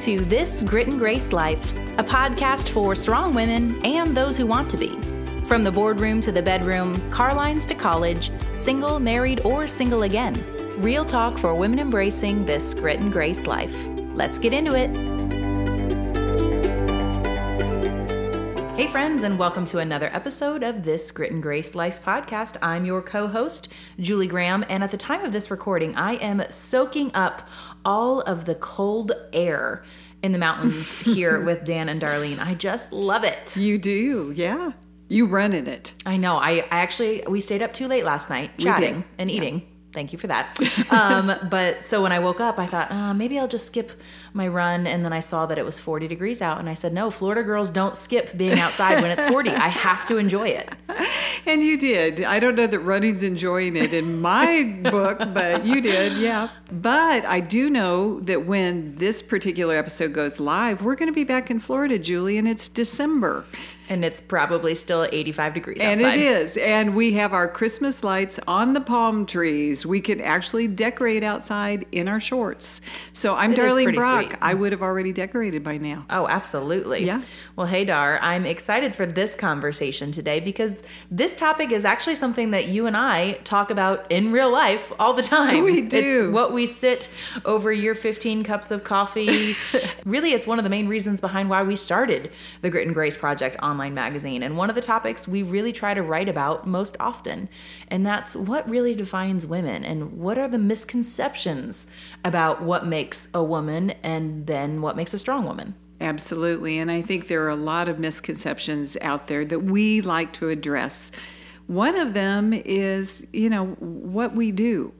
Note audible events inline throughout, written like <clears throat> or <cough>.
to This Grit and Grace Life, a podcast for strong women and those who want to be. From the boardroom to the bedroom, car lines to college, single, married, or single again. Real talk for women embracing this grit and grace life. Let's get into it. Hey, friends, and welcome to another episode of this Grit and Grace Life podcast. I'm your co host, Julie Graham, and at the time of this recording, I am soaking up all of the cold air in the mountains <laughs> here with Dan and Darlene. I just love it. You do, yeah. You run in it. I know. I, I actually, we stayed up too late last night chatting and eating. Thank you for that. <laughs> Um, but so when I woke up, I thought, uh, maybe I'll just skip my run. And then I saw that it was 40 degrees out. And I said, no, Florida girls don't skip being outside when it's 40. I have to enjoy it. <laughs> And you did. I don't know that running's enjoying it in my book, but you did, yeah. But I do know that when this particular episode goes live, we're going to be back in Florida, Julie, and it's December. And it's probably still 85 degrees And outside. it is. And we have our Christmas lights on the palm trees. We can actually decorate outside in our shorts. So I'm It Darlene Brock. sweet. I would have already decorated by now. Oh, absolutely. Yeah. Well, hey, Dar, I'm excited for this conversation today because this topic is actually something that you and I talk about in real life all the time. We do. It's what we sit over your 15 cups of coffee. <laughs> really, it's one of the main reasons behind why we started the Grit and Grace Project online magazine. And one of the topics we really try to write about most often. And that's what really defines women and what are the misconceptions about what makes a woman and then what makes a strong woman. Absolutely. And I think there are a lot of misconceptions out there that we like to address. One of them is, you know, what we do.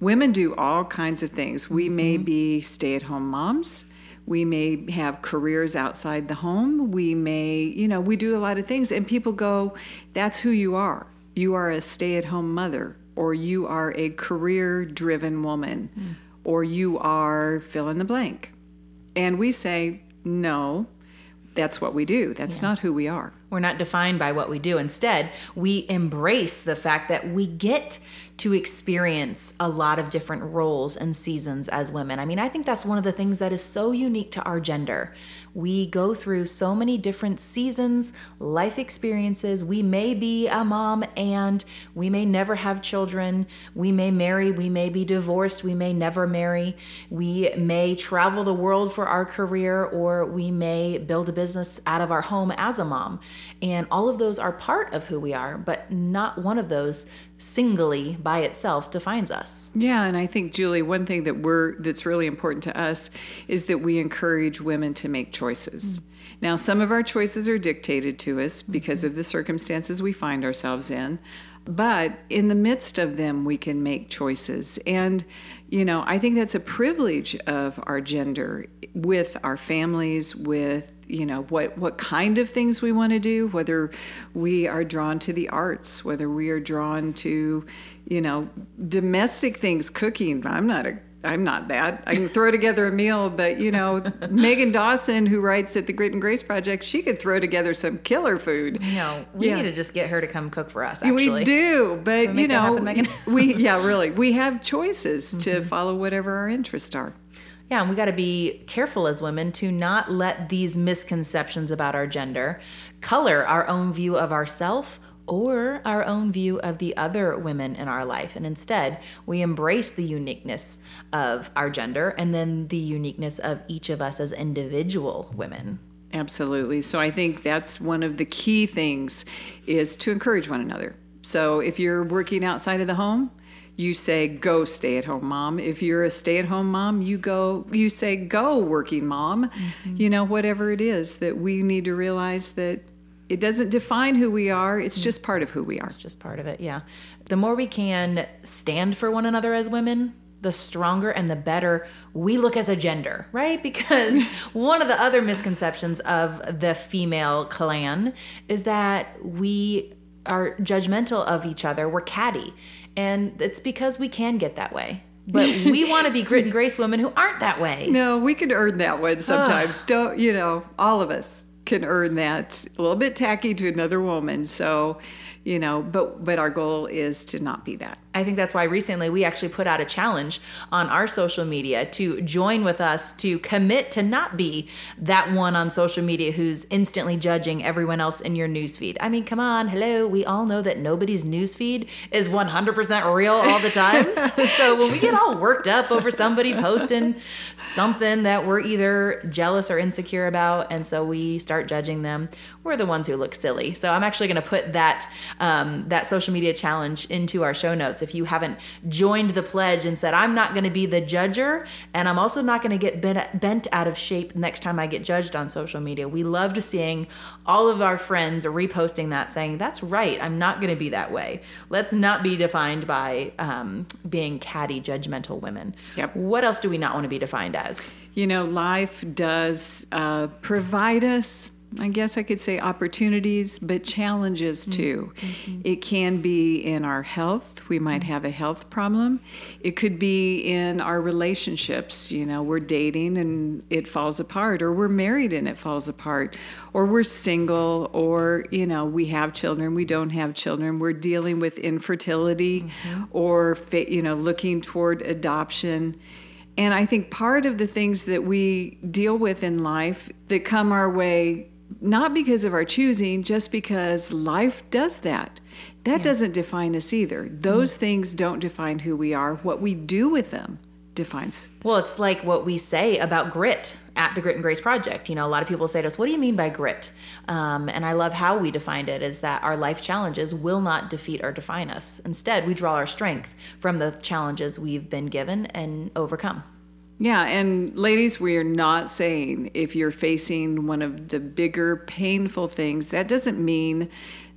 Women do all kinds of things. We may mm-hmm. be stay at home moms. We may have careers outside the home. We may, you know, we do a lot of things. And people go, that's who you are. You are a stay at home mother, or you are a career driven woman, hmm. or you are fill in the blank. And we say, no, that's what we do. That's not who we are. We're not defined by what we do. Instead, we embrace the fact that we get to experience a lot of different roles and seasons as women. I mean, I think that's one of the things that is so unique to our gender. We go through so many different seasons, life experiences. We may be a mom and we may never have children. We may marry, we may be divorced, we may never marry. We may travel the world for our career or we may build a business out of our home as a mom. And all of those are part of who we are, but not one of those singly by itself defines us. Yeah, and I think Julie, one thing that we're that's really important to us is that we encourage women to make choices. Now, some of our choices are dictated to us because of the circumstances we find ourselves in, but in the midst of them we can make choices. And you know, I think that's a privilege of our gender with our families with you know what what kind of things we want to do whether we are drawn to the arts whether we are drawn to you know domestic things cooking i'm not a i'm not that i can throw together a meal but you know <laughs> megan dawson who writes at the grit and grace project she could throw together some killer food. You know, we Yeah. need to just get her to come cook for us, actually. we do but you know happen, <laughs> we <laughs> yeah really. We have choices to mm-hmm. follow whatever our interests are. Yeah, and we got to be careful as women to not let these misconceptions about our gender color our own view of ourself or our own view of the other women in our life. And instead, we embrace the uniqueness of our gender and then the uniqueness of each of us as individual women. Absolutely. So I think that's one of the key things is to encourage one another. So if you're working outside of the home, you say go stay at home mom. If you're a stay at home mom, you go you say go working mom. Mm-hmm. You know whatever it is that we need to realize that it doesn't define who we are, it's mm. just part of who we are. It's just part of it, yeah. The more we can stand for one another as women, the stronger and the better we look as a gender, right? <laughs> Because <laughs> one of the other misconceptions of the female clan is that we are judgmental of each other, we're catty. And it's because we can get that way. But we <laughs> want to be grit and grace women who aren't that way. No, we can earn that one sometimes. Don't you know? All of us can earn that a little bit tacky to another woman. So, you know but but our goal is to not be that I think that's why recently we actually put out a challenge on our social media to join with us to commit to not be that one on social media who's instantly judging everyone else in your newsfeed. I mean, come on, hello. We all know that nobody's newsfeed is 100% real all the time. <laughs> so when we get all worked up over somebody posting something that we're either jealous or insecure about, and so we start judging them, we're the ones who look silly. So I'm actually going to put that um, that social media challenge into our show notes if you haven't joined the pledge and said, I'm not going to be the judger, and I'm also not going to get bent, bent out of shape next time I get judged on social media. We loved seeing all of our friends reposting that, saying, That's right, I'm not going to be that way. Let's not be defined by um, being catty, judgmental women. Yep. What else do we not want to be defined as? You know, life does uh, provide us I guess I could say opportunities, but challenges mm-hmm. too. Mm-hmm. It can be in our health. We might have a health problem. It could be in our relationships. You know, we're dating and it falls apart, or we're married and it falls apart, or we're single, or, you know, we have children, we don't have children. We're dealing with infertility mm-hmm. or, you know, looking toward adoption. And I think part of the things that we deal with in life that come our way not because of our choosing, just because life does that. That yeah. doesn't define us either. Those mm things don't define who we are. What we do with them defines. Well, it's like what we say about grit at the Grit and Grace Project. You know, a lot of people say to us, What do you mean by grit? Um, and I love how we defined it is that our life challenges will not defeat or define us. Instead, we draw our strength from the challenges we've been given and overcome. Yeah, and ladies, we are not saying if you're facing one of the bigger painful things, that doesn't mean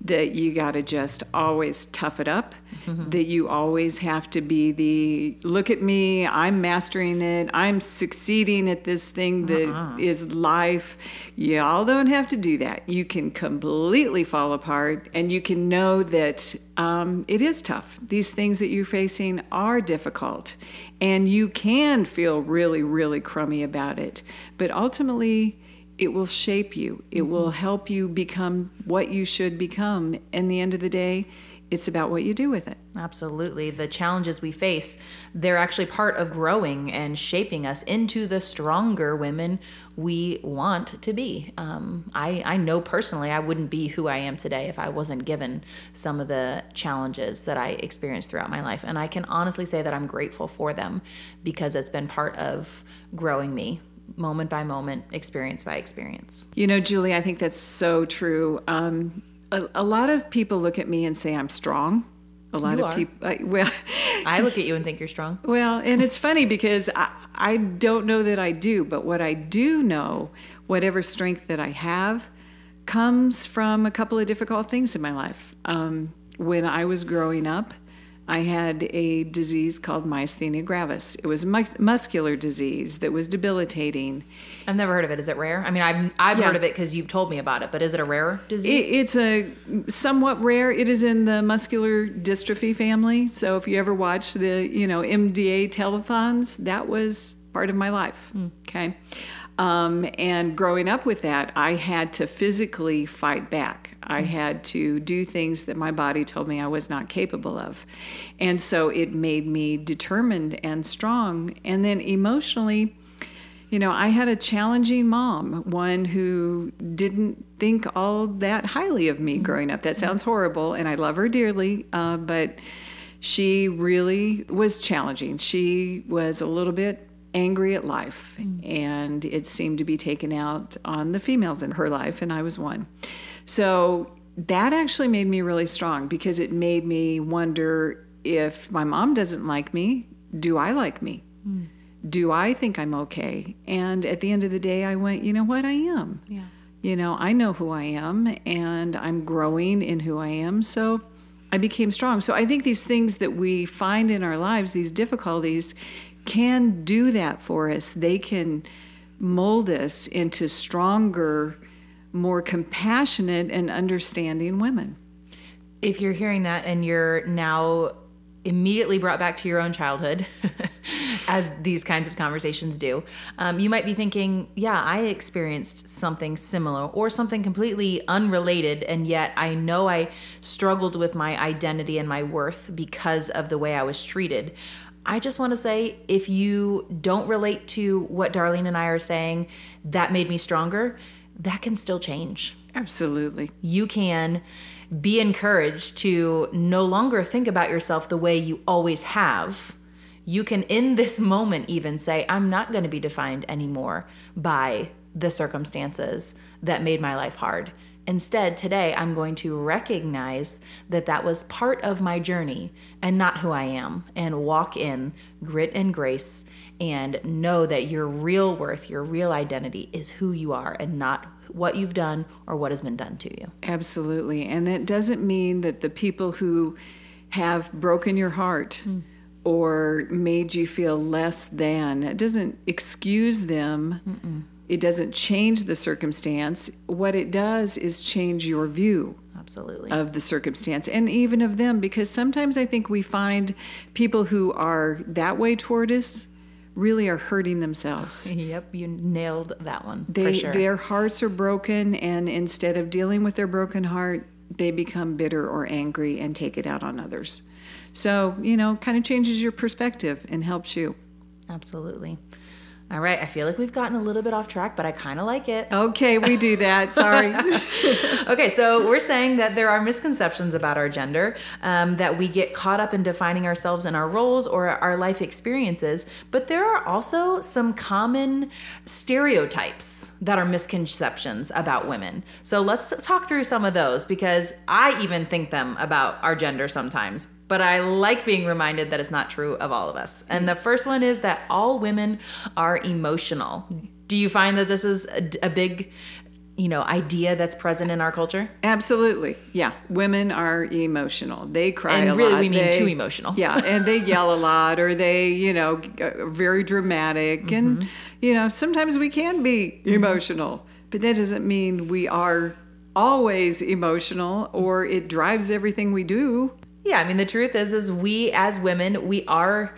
that you got to just always tough it up, mm-hmm. that you always have to be the look at me, I'm mastering it, I'm succeeding at this thing that uh-uh. is life. Y'all don't have to do that. You can completely fall apart and you can know that um, it is tough. These things that you're facing are difficult and you can feel really, really crummy about it. But ultimately, it will shape you. It mm-hmm. will help you become what you should become. In the end of the day, it's about what you do with it. Absolutely. The challenges we face, they're actually part of growing and shaping us into the stronger women we want to be. Um, I, I know personally I wouldn't be who I am today if I wasn't given some of the challenges that I experienced throughout my life. And I can honestly say that I'm grateful for them because it's been part of growing me moment by moment, experience by experience. You know, Julie, I think that's so true. Um, a, a, lot of people look at me and say I'm strong. A lot you of people, I, well, <laughs> I look at you and think you're strong. Well, and it's funny because I, I don't know that I do, but what I do know, whatever strength that I have, comes from a couple of difficult things in my life. Um, when I was growing up, I had a disease called myasthenia gravis. It was a mus- muscular disease that was debilitating. I've never heard of it. Is it rare? I mean, I've, I've yeah. heard of it because you've told me about it, but is it a rare disease? It, it's a somewhat rare. It is in the muscular dystrophy family. So if you ever watch the, you know, MDA telethons, that was part of my life. Mm. Okay. Um, and growing up with that, I had to physically fight back. I had to do things that my body told me I was not capable of. And so it made me determined and strong. And then emotionally, you know, I had a challenging mom, one who didn't think all that highly of me growing up. That sounds horrible, and I love her dearly, uh, but she really was challenging. She was a little bit angry at life, mm. and it seemed to be taken out on the females in her life, and I was one. So that actually made me really strong because it made me wonder if my mom doesn't like me, do I like me? Mm. Do I think I'm okay? And at the end of the day, I went, you know what? I am. Yeah. You know, I know who I am and I'm growing in who I am. So I became strong. So I think these things that we find in our lives, these difficulties, can do that for us. They can mold us into stronger, more compassionate and understanding women. If you're hearing that and you're now immediately brought back to your own childhood, <laughs> as these kinds of conversations do, um, you might be thinking, yeah, I experienced something similar or something completely unrelated, and yet I know I struggled with my identity and my worth because of the way I was treated. I just want to say if you don't relate to what Darlene and I are saying, that made me stronger, that can still change. Absolutely. You can be encouraged to no longer think about yourself the way you always have. You can, in this moment, even say, I'm not going to be defined anymore by the circumstances that made my life hard. Instead, today, I'm going to recognize that that was part of my journey and not who I am, and walk in grit and grace and know that your real worth, your real identity is who you are and not what you've done or what has been done to you. Absolutely. And that doesn't mean that the people who have broken your heart mm. or made you feel less than, it doesn't excuse them. Mm-mm. It doesn't change the circumstance. What it does is change your view absolutely of the circumstance and even of them because sometimes i think we find people who are that way toward us really are hurting themselves. <laughs> Yep, you nailed that one. They, sure. Their hearts are broken, and instead of dealing with their broken heart, they become bitter or angry and take it out on others. So, you know, kind of changes your perspective and helps you. Absolutely. All right, I feel like we've gotten a little bit off track, but I kind of like it. Okay, we do that. Sorry. <laughs> okay, so we're saying that there are misconceptions about our gender, um, that we get caught up in defining ourselves in our roles or our life experiences, but there are also some common stereotypes that are misconceptions about women. So let's talk through some of those because I even think them about our gender sometimes, but I like being reminded that it's not true of all of us. And the first one is that all women are emotional. Do you find that this is a, a big you know idea that's present in our culture? Absolutely. Yeah. Women are emotional. They cry and a really lot. we mean they, too emotional. Yeah. And they <laughs> yell a lot or they you know very dramatic. Mm-hmm. and you know sometimes we can be mm-hmm. emotional but that doesn't mean we are always emotional or it drives everything we do. Yeah. I mean the truth is is we as women we are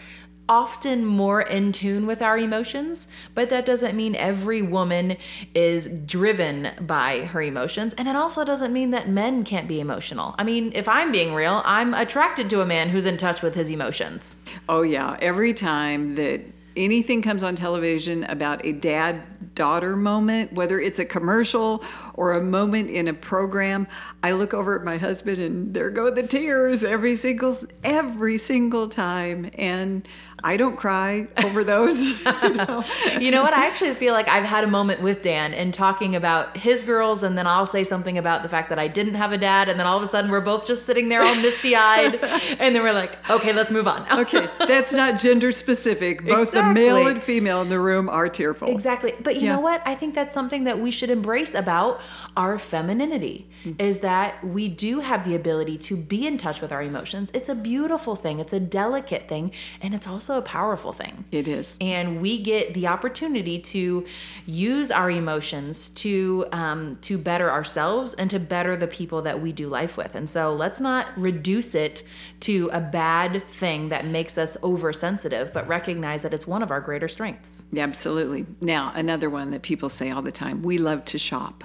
often more in tune with our emotions, but that doesn't mean every woman is driven by her emotions. And it also doesn't mean that men can't be emotional. I mean, if I'm being real, I'm attracted to a man who's in touch with his emotions. Oh, yeah. Every time that anything comes on television about a dad daughter moment, whether it's a commercial or a moment in a program, I look over at my husband and there go the tears every single every single time and I don't cry over those. <laughs> you, know? you know what? I actually feel like I've had a moment with Dan and talking about his girls, and then I'll say something about the fact that I didn't have a dad, and then all of a sudden we're both just sitting there all misty eyed, <laughs> and then we're like, okay, let's move on. <laughs> okay, that's not gender specific. Both exactly. the male and female in the room are tearful. Exactly. But you yeah. know what? I think that's something that we should embrace about our femininity mm-hmm. is that we do have the ability to be in touch with our emotions. It's a beautiful thing, it's a delicate thing, and it's also a powerful thing. It is. And we get the opportunity to use our emotions to um, to better ourselves and to better the people that we do life with. And so let's not reduce it to a bad thing that makes us oversensitive, but recognize that it's one of our greater strengths. Yeah, absolutely. Now, another one that people say all the time we love to shop.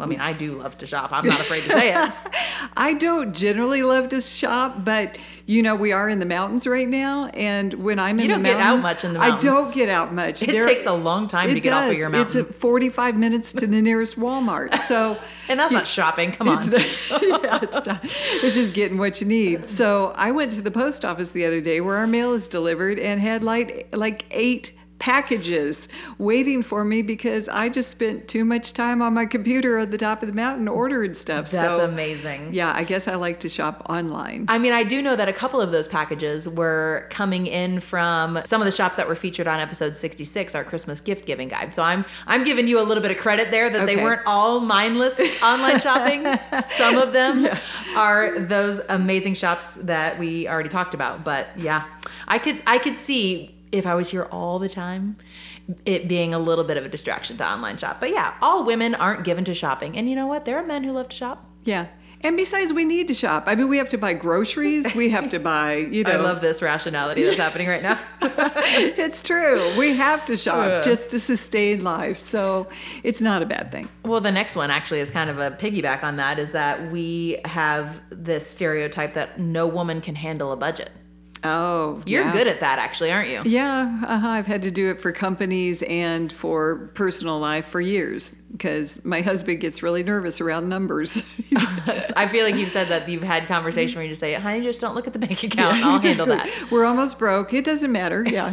I mean, I do love to shop. I'm not afraid to say it. <laughs> I don't generally love to shop, but you know, we are in the mountains right now, and when I'm in the mountains, you don't get out much in the mountains. I don't get out much. It there, takes a long time to get does. off of your mountain. It's 45 minutes to the nearest Walmart. <laughs> So, and that's not shopping. Come on. It's not, <laughs> yeah, it's not. It's just getting what you need. So I went to the post office the other day where our mail is delivered and had like like eight packages waiting for me because I just spent too much time on my computer at the top of the mountain ordering stuff. That's so, amazing. Yeah, I guess I like to shop online. I mean, I do know that a couple of those packages were coming in from some of the shops that were featured on episode 66, our Christmas gift giving guide. So I'm I'm giving you a little bit of credit there that okay. they weren't all mindless online shopping. <laughs> some of them yeah. are those amazing shops that we already talked about. But yeah, I could I could see if I was here all the time, it being a little bit of a distraction to online shop. But yeah, all women aren't given to shopping. And you know what? There are men who love to shop. Yeah. And besides, we need to shop. I mean, we have to buy groceries. We have to buy, you <laughs> know. I love this rationality that's happening right now. <laughs> it's true. We have to shop just to sustain life. So it's not a bad thing. Well, the next one actually is kind of a piggyback on that is that we have this stereotype that no woman can handle a budget. Oh, You're yeah. good at that, actually, aren't you? Yeah, uh-huh. I've had to do it for companies and for personal life for years because my husband gets really nervous around numbers. <laughs> I feel like you've said that you've had conversation where you just say, honey, just don't look at the bank account. I'll <laughs> handle that. We're almost broke. It doesn't matter. <laughs> Yeah.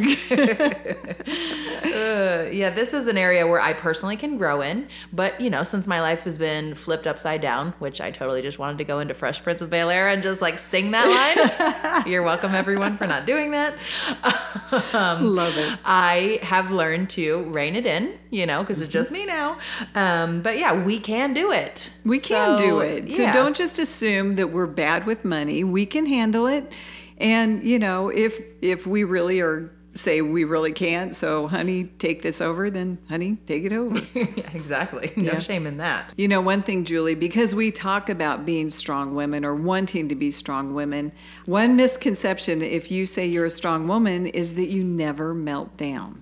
Uh, yeah, this is an area where I personally can grow in. But, you know, since my life has been flipped upside down, which I totally just wanted to go into Fresh Prince of Bel Air and just like sing that line. You're welcome, everyone, for not doing that. Love it. I have learned to rein it in, you know, because it's just me now. Um, but yeah, we can do it. We can do it. So yeah. don't just assume that we're bad with money. We can handle it. And, you know, if if we really are say we really can't, so honey, take this over, then honey, take it over. <laughs> yeah, exactly. No Yeah. shame in that. You know, one thing, Julie, because we talk about being strong women or wanting to be strong women, one misconception if you say you're a strong woman is that you never melt down.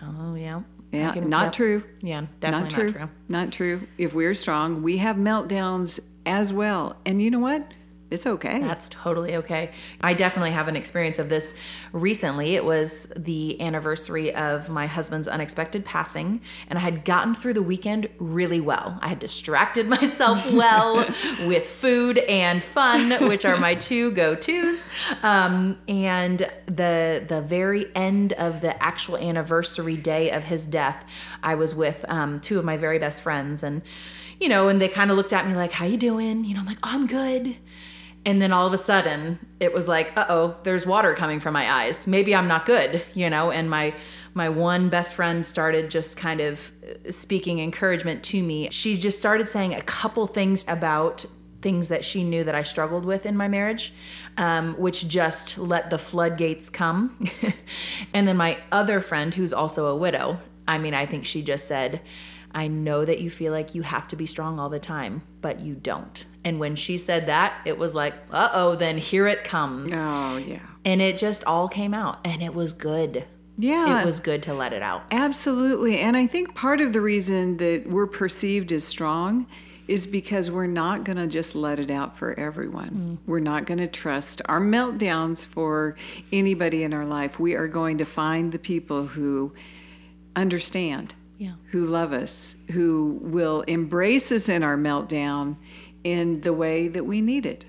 Oh, yeah. Yeah, can- not yep. true. Yeah, definitely not true. not true. Not true. If we're strong, we have meltdowns as well. And you know what? It's okay. That's totally okay. I definitely have an experience of this recently. It was the anniversary of my husband's unexpected passing, and I had gotten through the weekend really well. I had distracted <laughs> myself well with food and fun, which are my two go-tos. Um, and the the very end of the actual anniversary day of his death, I was with um, two of my very best friends, and you know, and they kind of looked at me like, "How you doing?" You know, I'm like, "I'm good." And then all of a sudden, it was like, "Uh oh, there's water coming from my eyes. Maybe I'm not good," you know. And my my one best friend started just kind of uh, speaking encouragement to me. She just started saying a couple things about things that she knew that I struggled with in my marriage, um, which just let the floodgates come. <laughs> and then my other friend, who's also a widow, I mean, I think she just said, I know that you feel like you have to be strong all the time, but you don't. And when she said that, it was like, uh oh, then here it comes. oh, yeah. And it just all came out, and it was good. Yeah. It was good to let it out. Absolutely. And I think part of the reason that we're perceived as strong is because we're not going to just let it out for everyone. We're not going to trust our meltdowns for anybody in our life. We are going to find the people who understand, Yeah. who love us, who will embrace us in our meltdown in the way that we need it.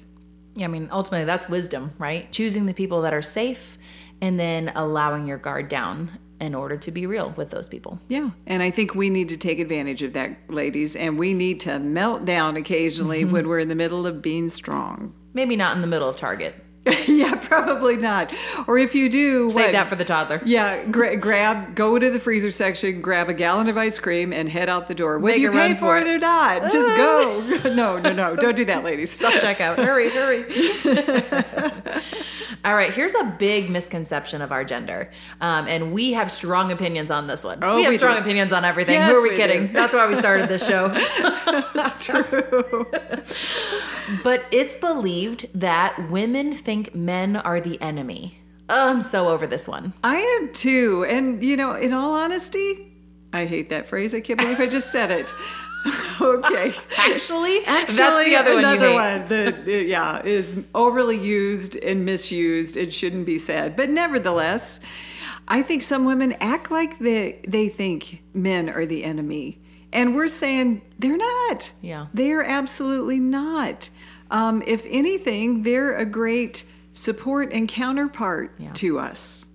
Yeah, I mean, ultimately, that's wisdom, right? Choosing the people that are safe and then allowing your guard down in order to be real with those people. Yeah, and I think we need to take advantage of that, ladies, and we need to melt down occasionally mm-hmm. when we're in the middle of being strong. Maybe not in the middle of Target. <laughs> yeah, probably not. Or if you do, Save what- that for the toddler. Yeah, gra- grab, go to the freezer section, grab a gallon of ice cream, and head out the door. Whether you pay for for it. it. or not, just go. <laughs> <laughs> no, no, no, don't do that, ladies. Self checkout. hurry, hurry. All right, here's a big misconception of our gender. Um, and we have strong opinions on this one. Oh, we have we strong do. opinions on everything. Yes, Who are we, we kidding? do. That's why we started this show. That's true. But it's believed that women think men are the enemy. Oh, I'm so over this one. I am too. And, you know, in all honesty, I hate that phrase. I can't believe I just said it. <laughs> okay. Actually, Actually, that's the other one another one that uh, yeah is overly used and misused. It shouldn't be said, but nevertheless, I think some women act like they they think men are the enemy, and we're saying they're not. Yeah. they are absolutely not. Um, if anything, they're a great support and counterpart Yeah. to us.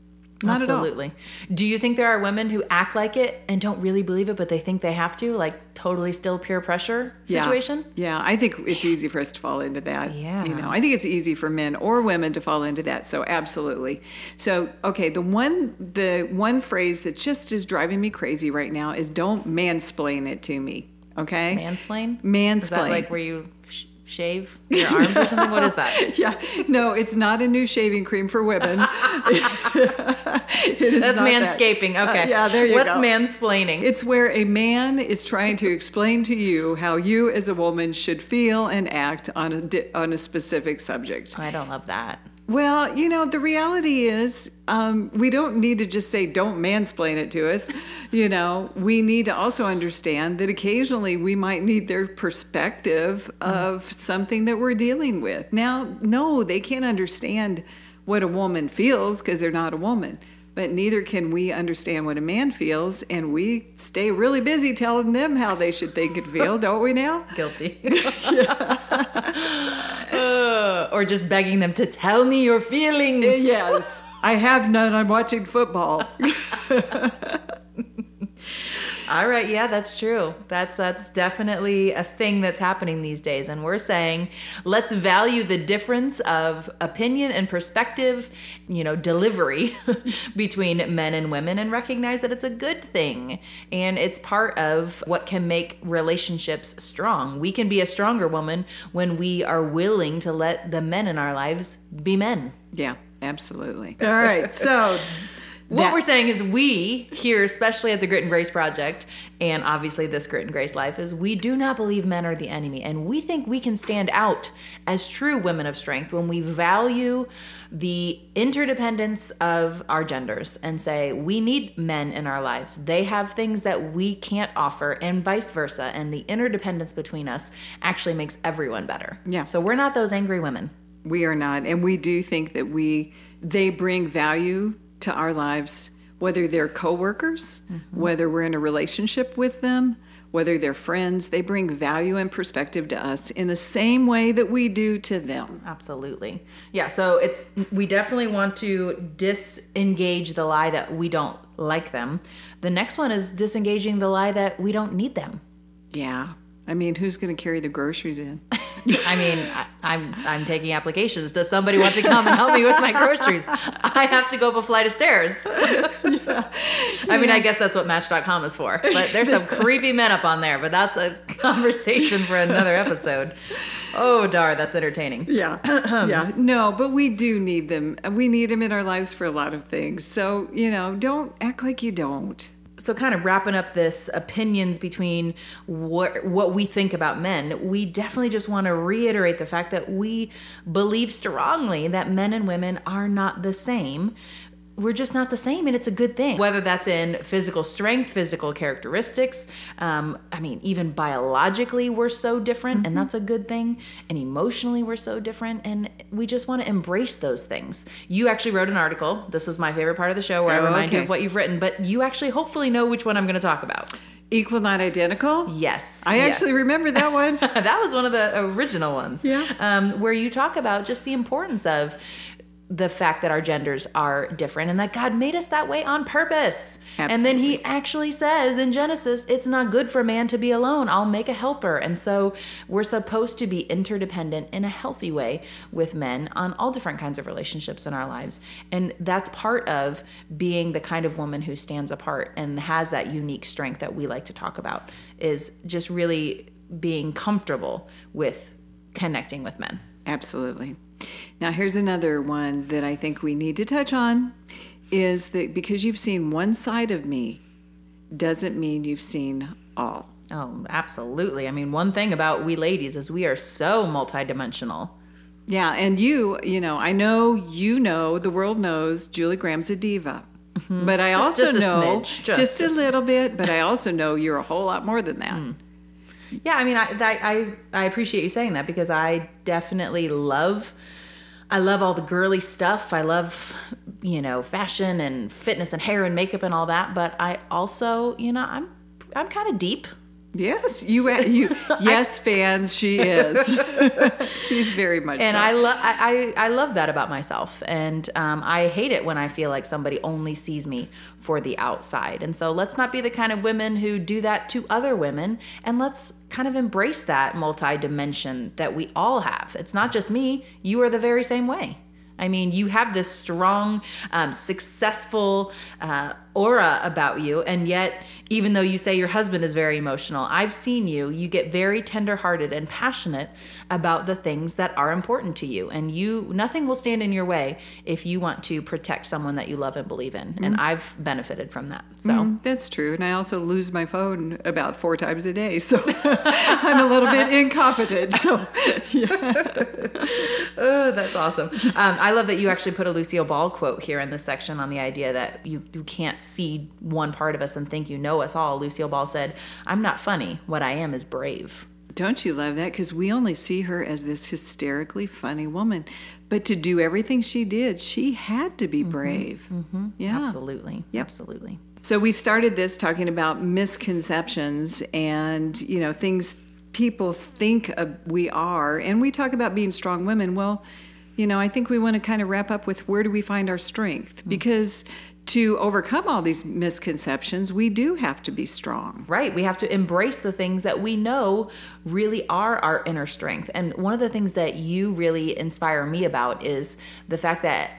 Not Absolutely. Do you think there are women who act like it and don't really believe it, but they think they have to, like totally still peer pressure Yeah. situation? Yeah, I think it's easy for us to fall into that. Yeah. You know, I think it's easy for men or women to fall into that. So absolutely. So okay, the one the one phrase that just is driving me crazy right now is don't mansplain it to me. Okay? Mansplain? Mansplain. Is that like where you shave your arms or something? What is that? <laughs> yeah, no, it's not a new shaving cream for women. <laughs> It is That's manscaping. That. Okay. Uh, yeah, there you What's go. What's mansplaining? It's where a man is trying to explain to you how you, as a woman, should feel and act on a di- on a specific subject. I don't love that. Well, you know, the reality is um, we don't need to just say, don't mansplain it to us. <laughs> you know, we need to also understand that occasionally we might need their perspective of something that we're dealing with. Now, no, they can't understand what a woman feels because they're not a woman. But neither can we understand what a man feels, and we stay really busy telling them how they should think and feel, don't we now? <laughs> Guilty. <laughs> uh, or just begging them to tell me your feelings. Yes. I have none. I'm watching football. <laughs> All right, yeah, that's true. That's that's definitely a thing that's happening these days and we're saying let's value the difference of opinion and perspective, you know, delivery <laughs> between men and women and recognize that it's a good thing and it's part of what can make relationships strong. We can be a stronger woman when we are willing to let the men in our lives be men. Yeah, absolutely. All right. So what we're saying is we here especially at the grit and grace project and obviously this grit and grace life is we do not believe men are the enemy and we think we can stand out as true women of strength when we value the interdependence of our genders and say we need men in our lives. They have things that we can't offer and vice versa and the interdependence between us actually makes everyone better. Yeah. So we're not those angry women. We are not and we do think that we they bring value to our lives, whether they're coworkers, mm-hmm. whether we're in a relationship with them, whether they're friends, they bring value and perspective to us in the same way that we do to them. Absolutely. Yeah, so it's we definitely want to disengage the lie that we don't like them. The next one is disengaging the lie that we don't need them. Yeah. I mean, who's going to carry the groceries in? <laughs> I mean, I, I'm I'm taking applications. Does somebody want to come and help me with my groceries? I have to go up a flight of stairs. yeah. <laughs> I mean, I guess that's what Match.com is for. But there's some creepy men up on there. But that's a <laughs> conversation for another episode. Oh, dar, that's entertaining. <clears throat> Yeah. <clears throat> yeah. No, but we do need them. We need them in our lives for a lot of things. So, you know, don't act like you don't so kind of wrapping up this opinions between what what we think about men we definitely just want to reiterate the fact that we believe strongly that men and women are not the same we're just not the same and it's a good thing whether that's in physical strength physical characteristics um, i mean even biologically we're so different mm-hmm. and that's a good thing and emotionally we're so different and we just want to embrace those things you actually wrote an article this is my favorite part of the show where oh, i remind okay. you of what you've written but you actually hopefully know which one i'm going to talk about Equal, not identical? Yes. I yes. actually remember that one. <laughs> that was one of the original ones. Yeah. Um, where you talk about just the importance of the fact that our genders are different and that God made us that way on purpose. Absolutely. And then he actually says in Genesis, it's not good for man to be alone. I'll make a helper. And so we're supposed to be interdependent in a healthy way with men on all different kinds of relationships in our lives. And that's part of being the kind of woman who stands apart and has that unique strength that we like to talk about is just really being comfortable with connecting with men. Absolutely. Now, here's another one that I think we need to touch on is that because you've seen one side of me doesn't mean you've seen all. Oh, absolutely. I mean, one thing about we ladies is we are so multidimensional. Yeah, and you, you know, I know you know, the world knows Julie Graham's a diva. Mm-hmm. But I just, also just know smidge, just, just, a little bit, but I also know you're a whole lot more than that. Mm. Yeah, I mean, I, I I appreciate you saying that because I definitely love I love all the girly stuff. I love, you know, fashion and fitness and hair and makeup and all that. But I also, you know, I'm I'm kind of deep. Yes, you you <laughs> yes fans she is. <laughs> She's very much And so. I love I, I love that about myself. And um, I hate it when I feel like somebody only sees me for the outside. And so let's not be the kind of women who do that to other women and let's kind of embrace that multi-dimension that we all have. It's not just me, you are the very same way. I mean, you have this strong, um, successful, uh, aura about you and yet even though you say your husband is very emotional i've seen you you get very tenderhearted and passionate about the things that are important to you and you nothing will stand in your way if you want to protect someone that you love and believe in and i've benefited from that so Mm, that's true. And I also lose my phone about four times a day. So <laughs> I'm a little bit <laughs> incompetent. So <laughs> Oh, <laughs> that's awesome. Um, I love that you actually put a Lucille Ball quote here in this section on the idea that you, you can't see one part of us and think you know us all. Lucille Ball said, I'm not funny. What I am is brave. don't you love that? Because we only see her as this hysterically funny woman. But to do everything she did, she had to be brave. Yeah. Absolutely. Absolutely. So we started this talking about misconceptions and, you know, things people think we are. And we talk about being strong women. Well, you know, I think we want to kind of wrap up with where do we find our strength? Mm. Because to overcome all these misconceptions, we do have to be strong. Right. We have to embrace the things that we know really are our inner strength. And one of the things that you really inspire me about is the fact that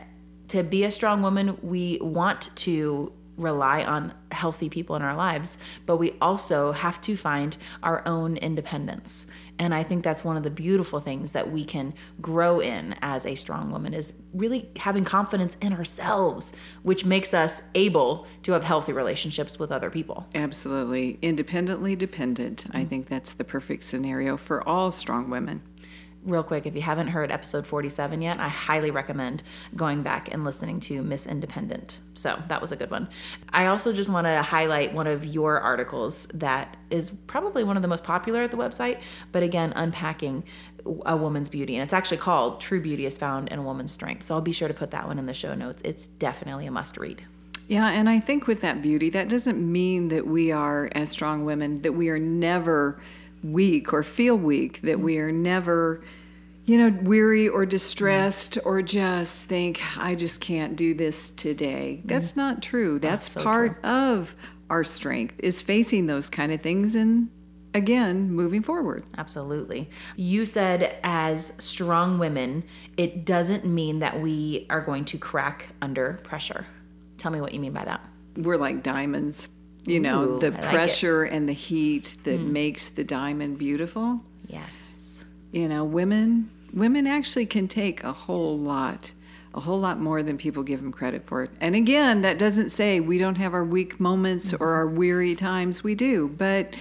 to be a strong woman, we want to rely on healthy people in our lives, but we also have to find our own independence. And I think that's one of the beautiful things that we can grow in as a strong woman is really having confidence in ourselves, which makes us able to have healthy relationships with other people. Absolutely. Independently dependent. I mm-hmm. think that's the perfect scenario for all strong women. Real quick, if you haven't heard episode 47 yet, I highly recommend going back and listening to Miss Independent. So that was a good one. I also just want to highlight one of your articles that is probably one of the most popular at the website, but again, unpacking a woman's beauty. And it's actually called True Beauty is Found in a Woman's Strength. So I'll be sure to put that one in the show notes. It's definitely a must read. Yeah, and I think with that beauty, that doesn't mean that we are, as strong women, that we are never weak or feel weak, that we are never, you know, weary or distressed or just think, I just can't do this today. That's not true. That's so part of our strength, is facing those kind of things and again, moving forward. Absolutely. You said, as strong women, it doesn't mean that we are going to crack under pressure. Tell me what you mean by that. We're like diamonds. You know, Ooh, the I like it. pressure and the heat that hmm. makes the diamond beautiful. Yes. you know women women actually can take a whole lot a whole lot more than people give them credit for and again that doesn't say we don't have our weak moments or our mm-hmm. weary times. We do. But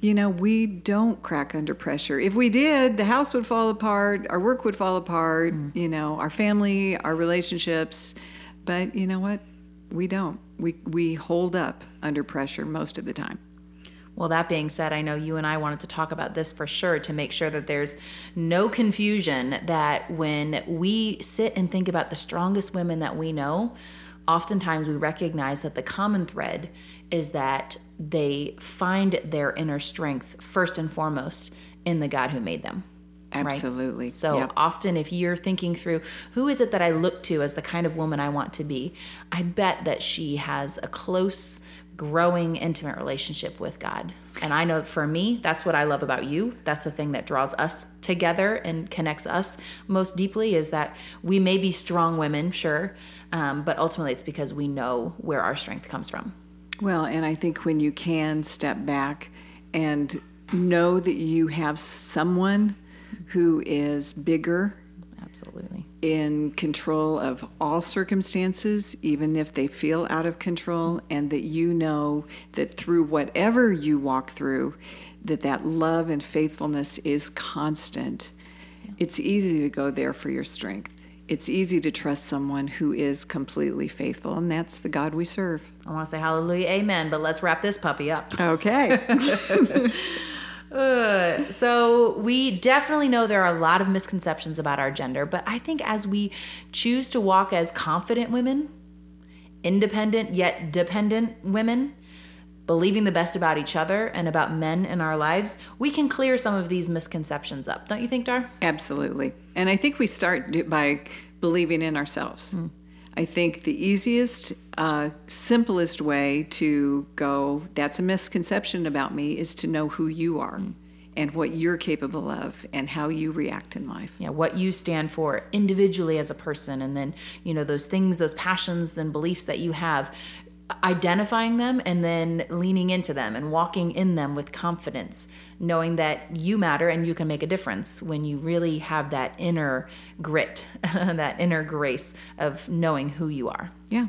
you know we don't crack under pressure. If we did the house would fall apart our work would fall apart mm. you know our family our relationships. But you know what we don't we we hold up under pressure most of the time Well, that being said, I know you and I wanted to talk about this for sure to make sure that there's no confusion that when we sit and think about the strongest women that we know, oftentimes we recognize that the common thread is that they find their inner strength first and foremost in the God who made them. Right? absolutely So Yep. often, if you're thinking through who is it that I look to as the kind of woman I want to be, I bet that she has a close, growing, intimate relationship with God. And I know for me, that's what I love about you. That's the thing that draws us together and connects us most deeply is that we may be strong women, sure, um, but ultimately it's because we know where our strength comes from. Well, and I think when you can step back and know that you have someone who is bigger Absolutely. in control of all circumstances, even if they feel out of control, and that you know that through whatever you walk through, that that love and faithfulness is constant. It's easy to go there for your strength. It's easy to trust someone who is completely faithful, and that's the God we serve. I want to say hallelujah, amen, but let's wrap this puppy up. Okay. <laughs> Uh, so we definitely know there are a lot of misconceptions about our gender, but I think as we choose to walk as confident women, independent yet dependent women, believing the best about each other and about men in our lives, we can clear some of these misconceptions up. Don't you think, Dar? Absolutely. And I think we start by believing in ourselves. I think the easiest, uh, simplest way to go, that's a misconception about me, is to know who you are and what you're capable of and how you react in life. Yeah, what you stand for individually as a person, and then, you know, those things, those passions, then beliefs that you have. identifying them and then leaning into them and walking in them with confidence, knowing that you matter and you can make a difference when you really have that inner grit, <laughs> that inner grace of knowing who you are. Yeah.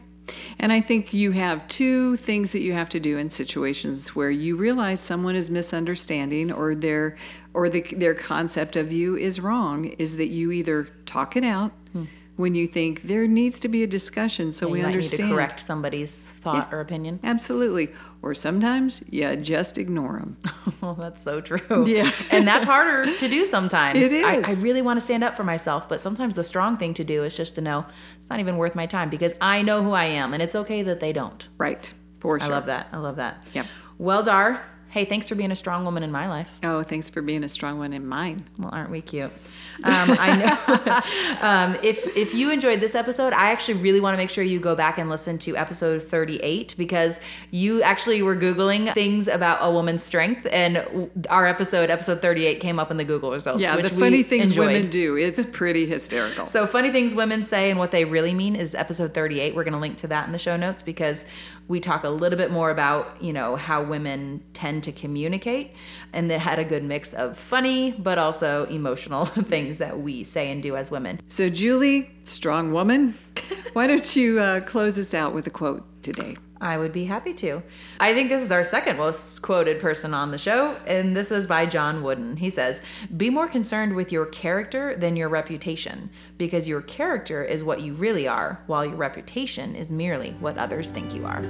And I think you have two things that you have to do in situations where you realize someone is misunderstanding or their or the, their concept of you is wrong is that you either talk it out hmm. When you think there needs to be a discussion so yeah, we understand to correct somebody's thought yeah, or opinion. Absolutely. Or sometimes you just ignore them. <laughs> oh, that's so true. Yeah. and that's harder to do sometimes. It is. I, I really want to stand up for myself, but sometimes the strong thing to do is just to know it's not even worth my time because I know who I am and it's okay that they don't. Right. For sure. I love that. I love that. Yep. Well, Dar, hey, thanks for being a strong woman in my life. Oh, thanks for being a strong one in mine. Well, aren't we cute? Um, I know. <laughs> um, if if you enjoyed this episode, I actually really want to make sure you go back and listen to episode 38 because you actually were googling things about a woman's strength, and our episode, episode 38, came up in the Google results. Yeah, the funny things enjoyed. women do. It's <laughs> pretty hysterical. so funny things women say and what they really mean is episode 38. We're going to link to that in the show notes because we talk a little bit more about you know how women tend to communicate, and they had a good mix of funny but also emotional <laughs> things that we say and do as women. So, Julie, strong woman, why don't you uh, close us out with a quote today? I would be happy to. I think this is our second most quoted person on the show, and this is by John Wooden. He says, Be more concerned with your character than your reputation, because your character is what you really are, while your reputation is merely what others think you are.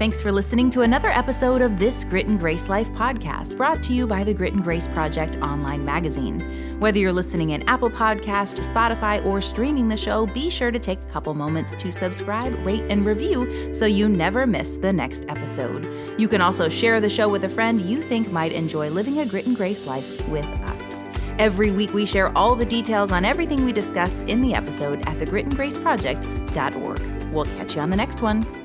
Thanks for listening to another episode of this Grit and Grace Life podcast, brought to you by the Grit and Grace Project online magazine. Whether you're listening in Apple Podcast, Spotify, or streaming the show, be sure to take a couple moments to subscribe, rate, and review so you never miss the next episode. You can also share the show with a friend you think might enjoy living a Grit and Grace life with us. Every week, we share all the details on everything we discuss in the episode at thegritandgraceproject.org. We'll catch you on the next one.